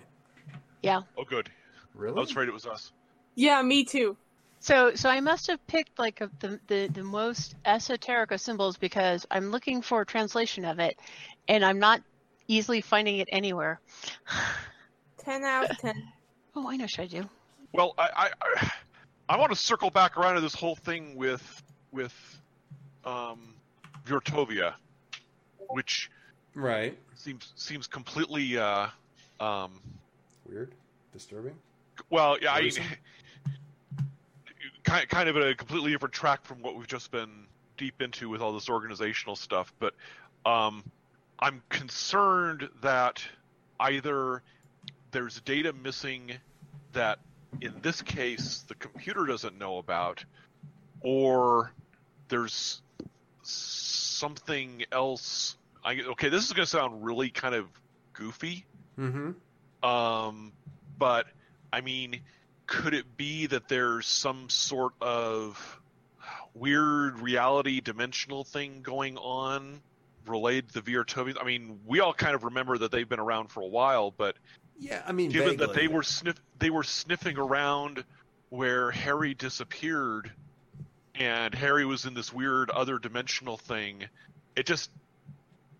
Yeah. oh, good. Really? I was afraid it was us. Yeah, me too. So, so I must have picked like a, the, the the most esoteric of symbols because I'm looking for a translation of it, and I'm not easily finding it anywhere. Ten out of ten. Oh, I know what I do. Well, I, I, I, I want to circle back around to this whole thing with with um, Virtovia, which Right. seems seems completely uh, um, Weird. Disturbing. well, yeah, I Worrisome? Kind kind of a completely different track from what we've just been deep into with all this organizational stuff. But um, I'm concerned that either there's data missing that, in this case, the computer doesn't know about, or there's something else. I, okay, this is going to sound really kind of goofy. Mm-hmm. Um, but I mean, could it be that there's some sort of weird reality dimensional thing going on related to the Virtovians? I mean, we all kind of remember that they've been around for a while, but Yeah, I mean, given that they were sniff they were sniffing around where Harry disappeared and Harry was in this weird other dimensional thing, it just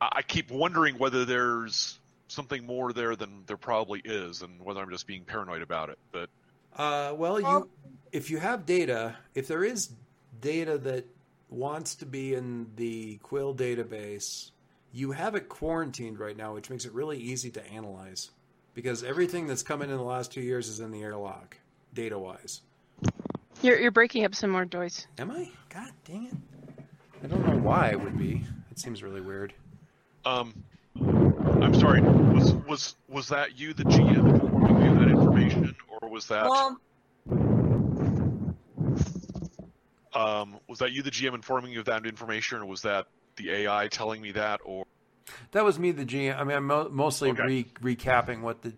I keep wondering whether there's something more there than there probably is and whether I'm just being paranoid about it. But Uh, well, Well- you if you have data, if there is data that wants to be in the Quill database, you have it quarantined right now, which makes it really easy to analyze because everything that's come in in the last two years is in the airlock, data wise. You're you're breaking up some more, Joyce. Am I? God dang it! I don't know why it would be. It seems really weird. Um, I'm sorry. Was was was that you, the GM, informing you that information, or was that Um, um was that you, the GM, informing you of that information, or was that the AI telling me that, or That was me, the GM. I mean, I'm mo- mostly Okay. re- recapping what the.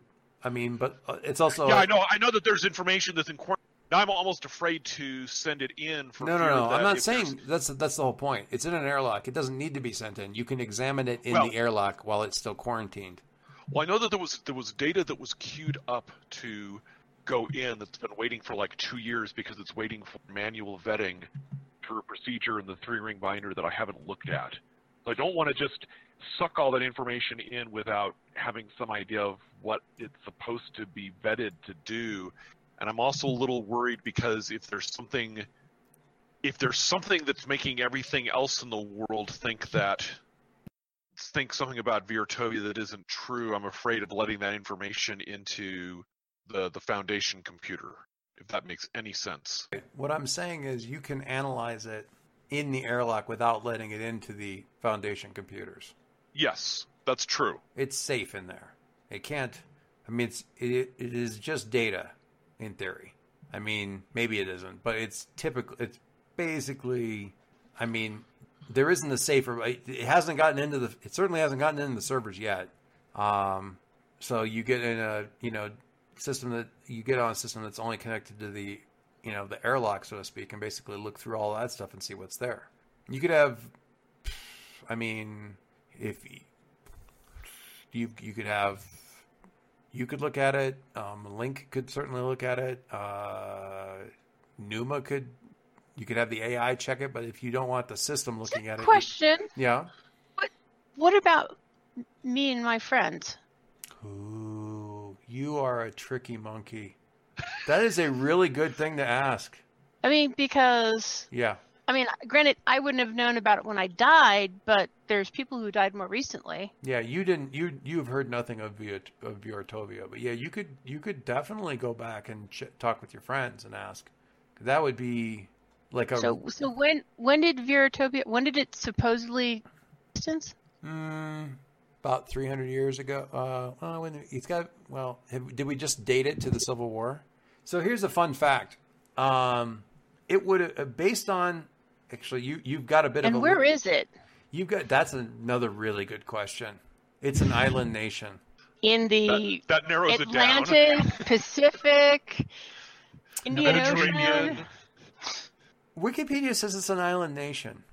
I mean, but uh, it's also. yeah, I know, I know that there's information that's in quarantine. Now I'm almost afraid to send it in for No, no, no. that I'm not if there's- saying that's that's the whole point. It's in an airlock. It doesn't need to be sent in. You can examine it in Well- the airlock while it's still quarantined. Well, I know that there was there was data that was queued up to go in that's been waiting for like two years because it's waiting for manual vetting through a procedure in the three ring binder that I haven't looked at. So I don't want to just suck all that information in without having some idea of what it's supposed to be vetted to do. And I'm also a little worried because if there's something if there's something that's making everything else in the world think that think something about Virtovia that isn't true, I'm afraid of letting that information into the the foundation computer. If that makes any sense. What I'm saying is you can analyze it in the airlock without letting it into the foundation computers. Yes, that's true. It's safe in there. It can't. I mean, it's it, it is just data, in theory. I mean, maybe it isn't, but it's typical. It's basically. I mean, there isn't a safer. It it hasn't gotten into the. It certainly hasn't gotten into the servers yet. Um, so you get in a you know system that you get on a system that's only connected to the you know the airlock, so to speak, and basically look through all that stuff and see what's there. You could have. I mean, if you you could have you could look at it um, link could certainly look at it uh, numa could you could have the ai check it but if you don't want the system looking at it Question: yeah what, What about me and my friends? Ooh, you are a tricky monkey that is a really good thing to ask I mean, because yeah I mean, granted, I wouldn't have known about it when I died, but there's people who died more recently. yeah you didn't you you've heard nothing of Viot, of Viotovia, but yeah you could you could definitely go back and ch- talk with your friends and ask that would be like a So, so when when did Veritopia? When did it supposedly exist? Mm, about 300 years ago. Uh, well, when it's got well, have, did we just date it to the Civil War? So here's a fun fact. Um, it would uh, based on actually you you've got a bit of And a where is it? you've got that's another really good question. It's an island nation. In the that narrows it down. Atlantic, Pacific, Indian Mediterranean. Ocean. Wikipedia says it's an island nation.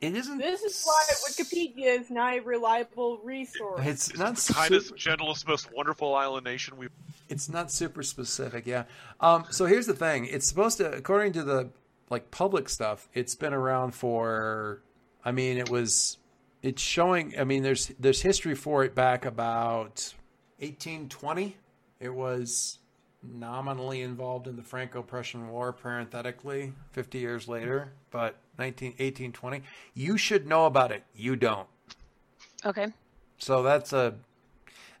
It isn't. this is why Wikipedia is not a reliable resource. It's It's not the kindest, super- gentlest, most wonderful island nation we've. It's not super specific, yeah. Um, so here's the thing: it's supposed to, according to the like public stuff, it's been around for. I mean, it was. It's showing. I mean, there's there's history for it back about 1820. It was nominally involved in the Franco-Prussian War, parenthetically, 50 years later, but 19, 1820. You should know about it. You don't. Okay. So that's a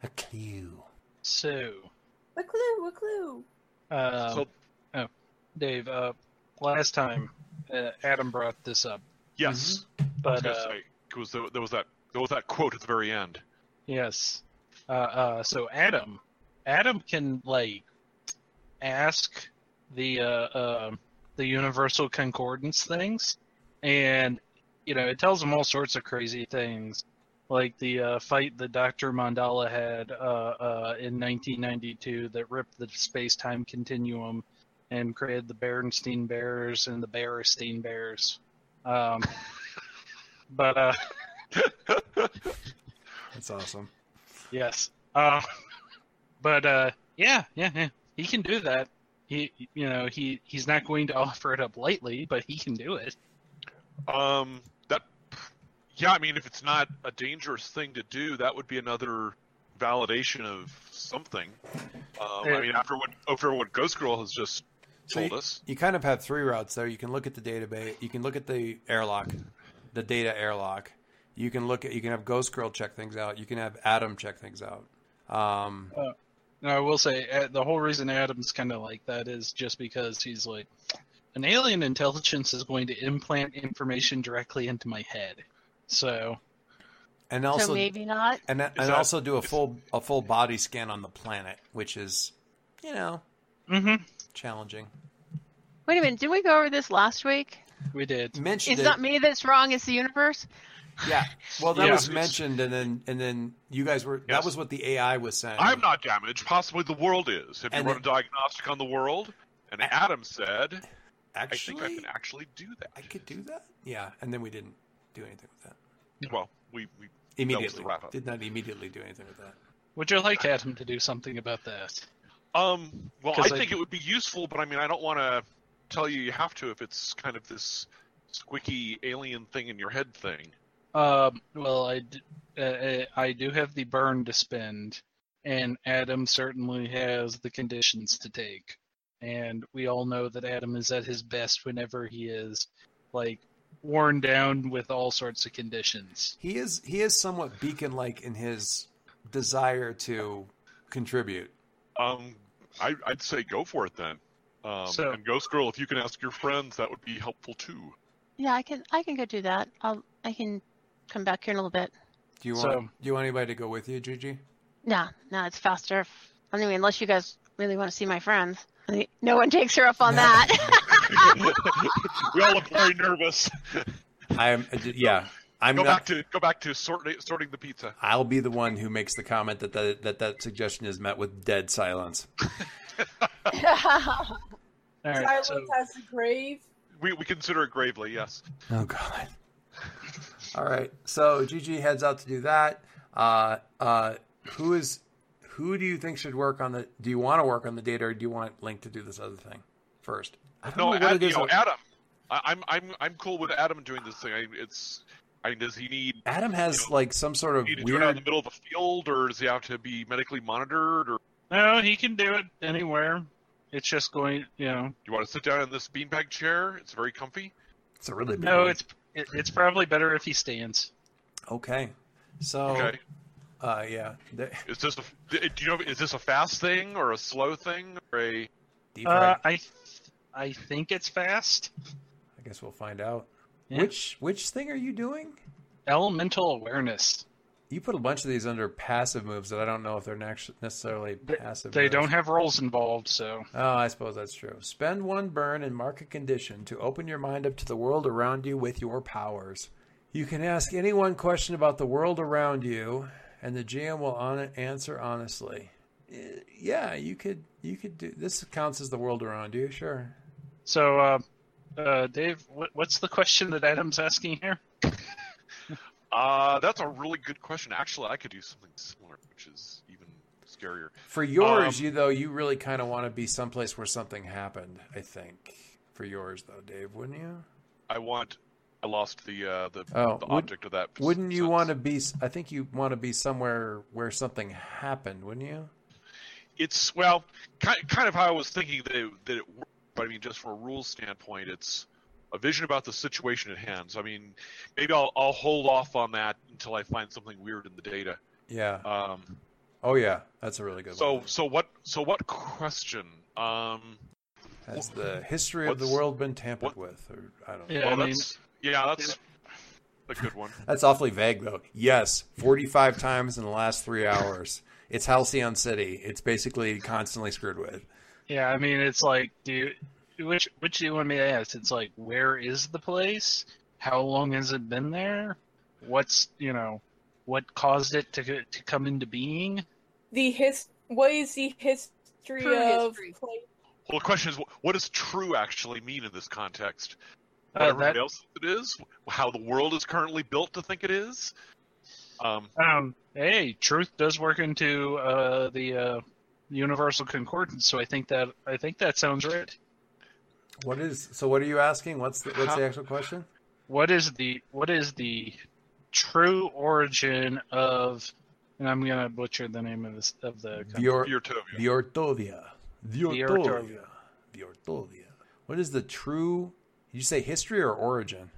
a clue. So, A clue, a clue. uh, So- oh, Dave, uh, last time uh, Adam brought this up, Yes, I was but gonna uh, say because there, there was that there was that quote at the very end. yes, uh, uh, so Adam, Adam can like ask the uh, uh, the universal concordance things, and you know it tells them all sorts of crazy things, like the uh, fight that Doctor Mandela had uh, uh, in 1992 that ripped the space time continuum and created the Berenstein Bears and the Berenstein Bears. Um, but uh, That's awesome. Yes. Uh, but uh, yeah, yeah, yeah, he can do that. He, you know, he he's not going to offer it up lightly, but he can do it. Um, that, yeah, I mean, if it's not a dangerous thing to do, that would be another validation of something. Um, Yeah. I mean, after what after what Ghost Girl has just So told you, us, you kind of have three routes there. You can look at the database. You can look at the airlock, the data airlock. You can look at you can have Ghost Girl check things out. You can have Adam check things out. Um, No, I will say uh, the whole reason Adam's kind of like that is just because he's like, an alien intelligence is going to implant information directly into my head. So and also so maybe not. and and that- also do a full a full body scan on the planet, which is you know mm-hmm. challenging. Wait a minute, did we go over this last week? we did. Mentioned It's it. not me that's wrong, it's the universe. Yeah. Well, that Yeah. was mentioned, and then and then you guys were. That was what the AI was saying. I'm not damaged. Possibly the world is. Have you And run then- a diagnostic on the world? And Adam said, actually. I think I can actually do that. I could do that. Yeah, and then we didn't do anything with that. Well, we, we Immediately, wrap up. did not immediately do anything with that. Would you like Adam to do something about that? Um, well, I- think it would be useful, but I mean, I don't want to tell you you have to if it's kind of this squicky alien thing in your head thing. Um, well, I, d- uh, uh, I do have the burn to spend, and Adam certainly has the conditions to take. And we all know that Adam is at his best whenever he is, like, worn down with all sorts of conditions. He is he is somewhat beacon like in his desire to contribute. Um, I, I'd say go for it then. Um, So- and Ghost Girl, if you can ask your friends, that would be helpful too. Yeah, I can I can go do that. I'll I can come back here in a little bit. Do you want So- do you want anybody to go with you, Gigi? No, no, it's faster. if- Anyway, unless you guys really want to see my friends. I mean, No one takes her up on that. we all look very nervous. I am. Uh, yeah, I'm go not. back to go back to sorting sorting the pizza. I'll be the one who makes the comment that that that, that suggestion is met with dead silence. All right, Silence so has the grave. We we consider it gravely, yes. Oh God. All right. So Gigi heads out to do that. Uh, uh, who is who do you think should work on the? Do you want to work on the data, or do you want Link to do this other thing first? I don't No, know what Ad, it you is. know, Adam. I, I'm I'm I'm cool with Adam doing this thing. I, it's. I mean, does he need Adam has you know, like some sort of need to do it out in the middle of the field, or does he have to be medically monitored, or no, he can do it anywhere. It's just going, you know. do you want to sit down in this beanbag chair? It's very comfy. It's a really big No, one. it's it, it's probably better if he stands. okay. So Okay. uh, yeah, Is this a do you know is this a fast thing or a slow thing or a deep Uh, I th- I think it's fast. I guess we'll find out. Yeah. Which which thing are you doing? Elemental awareness. You put a bunch of these under passive moves that I don't know if they're nec- necessarily passive. They moves. don't have rolls involved, so Oh, I suppose that's true. Spend one burn and mark a condition to open your mind up to the world around you with your powers. You can ask any one question about the world around you, and the GM will on- answer honestly. Eh, Yeah, you could. You could do this. Counts as the world around you, sure. so. Uh, uh, Dave, what, what's the question that Adam's asking here? Uh, that's a really good question. Actually, I could do something similar, which is even scarier. For yours, Um, you though, you really kind of want to be someplace where something happened. I think for yours though, Dave, wouldn't you? I want. I lost the uh, the, Oh, the would- object of that. Wouldn't you want to be? I think you want to be somewhere where something happened, wouldn't you? It's well, kind, kind of how I was thinking that it, that it worked, but I mean, just from a rules standpoint, it's a vision about the situation at hand. So I mean, maybe I'll I'll hold off on that until I find something weird in the data. Yeah. Um, Oh yeah, that's a really good so one. so what so what question? Um, Has the history of the world been tampered what- with, or I don't know. Yeah, well, I mean- that's yeah, that's a good one. That's awfully vague though. Yes, forty-five times in the last three hours. It's Halcyon City. It's basically constantly screwed with. Yeah, I mean, it's like, do you, which which do you want me to ask? It's like, where is the place? How long has it been there? What's you know, what caused it to to come into being? The his what is the history True of history. play- Well, the question is, what does true actually mean in this context? What Uh, everybody that- else it is? How the world is currently built to think it is? Um, Um, hey, truth does work into uh, the uh, universal concordance, so I think that I think that sounds right. What is so? What are you asking? What's the, what's How- the actual question? What is the what is the true origin of? And I'm gonna butcher the name of this of the. Vior, Viortovia. Viortovia. Viortovia. Viortovia. What is the true? Did you say history or origin?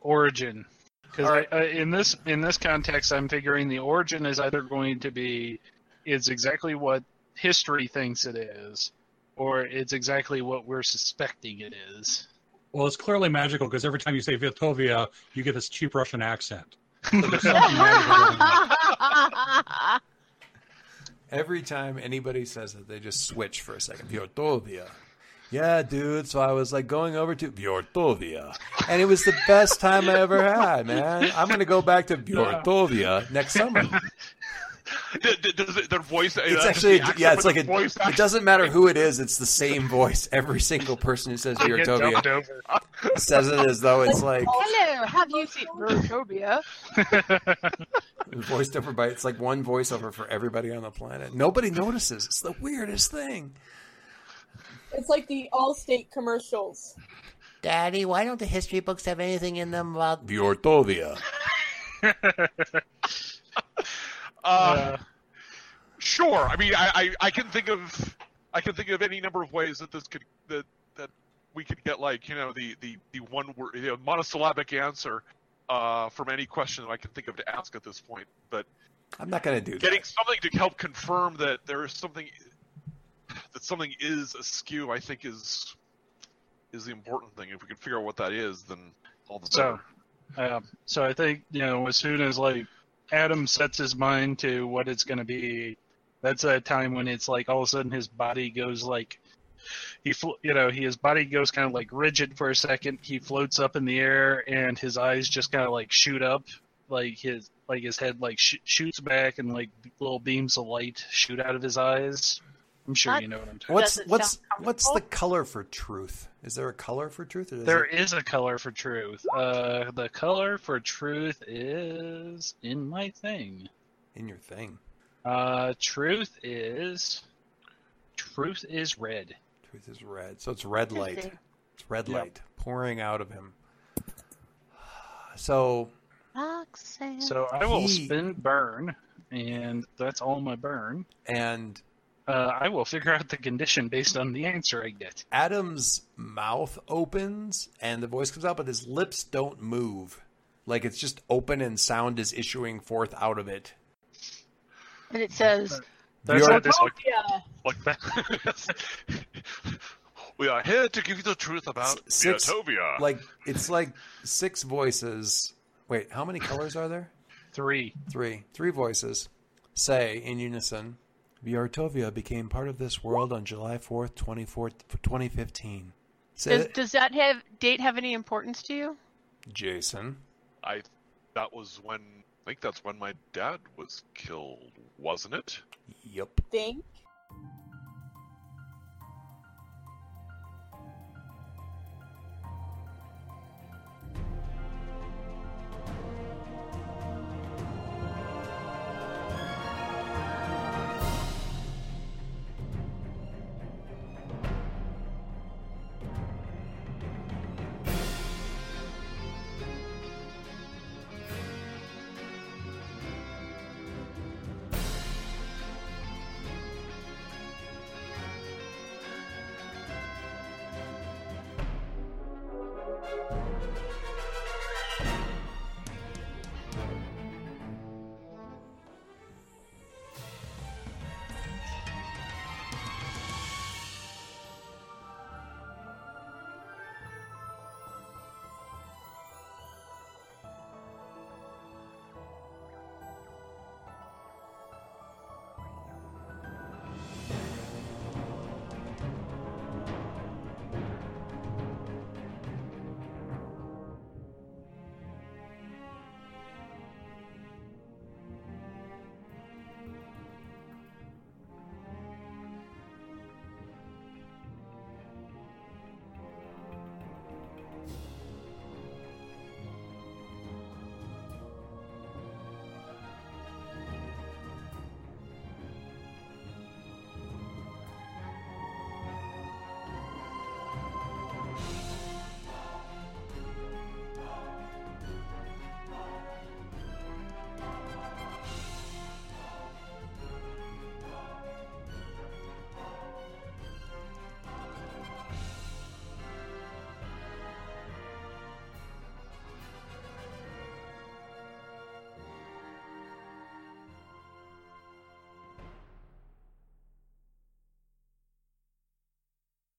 origin. Because All right. uh, in this in this context, I'm figuring the origin is either going to be it's exactly what history thinks it is, or it's exactly what we're suspecting it is. Well, it's clearly magical because every time you say Vitovia, you get this cheap Russian accent. So there's something magical going on. Every time anybody says it, they just switch for a second. Vyortovia. Yeah, dude. So I was like going over to Vyortovia, and it was the best time I ever had, man. I'm gonna go back to Vyortovia next summer. D- d- Does it, their voice? It's uh, actually the yeah, it's like a, voice it doesn't matter who it is. It's the same voice. Every single person who says Get dumped Vyortovia over. says it as though it's like Hello, have you seen Rotobia? voiced over by. It's like one voiceover for everybody on the planet. Nobody notices. It's the weirdest thing. It's like the Allstate commercials. Daddy, why don't the history books have anything in them about Vyortovia? Uh, sure. I mean, I, I, I can think of I can think of any number of ways that this could that that we could get like you know the the the one word you know, monosyllabic answer uh, from any question that I can think of to ask at this point. But I'm not gonna do that. getting something to help confirm that there is something that something is askew, I think is is the important thing. If we can figure out what that is, then all the So, better. um, so I think you know as soon as like Adam sets his mind to what it's going to be, that's a time when it's like all of a sudden his body goes like he you know his body goes kind of like rigid for a second. He floats up in the air and his eyes just kind of like shoot up, like his like his head like sh- shoots back and like little beams of light shoot out of his eyes. I'm sure That- you know what I'm talking. What's what's what's the color for truth? Is there a color for truth? Or is There it- is a color for truth. Uh, the color for truth is in my thing. in your thing. Uh, truth is truth is red. Truth is red, so it's red light. It's red Yep. light pouring out of him. So Roxanne. So I will He- spin burn, and that's all my burn. and Uh, I will figure out the condition based on the answer I get. Adam's mouth opens and the voice comes out, but his lips don't move. Like it's just open and sound is issuing forth out of it. and it says, That's Bjorn- this like, Yeah. like that. we are here to give you the truth about S- six- Beatovia. Like it's like six voices. Wait, how many colors are there? Three. Three. Three voices say in unison Vyortovia became part of this world on July 4th, 2015. Say does, does that have date have any importance to you? Jason. I that was when I think that's when my dad was killed, wasn't it? Yep. Thing.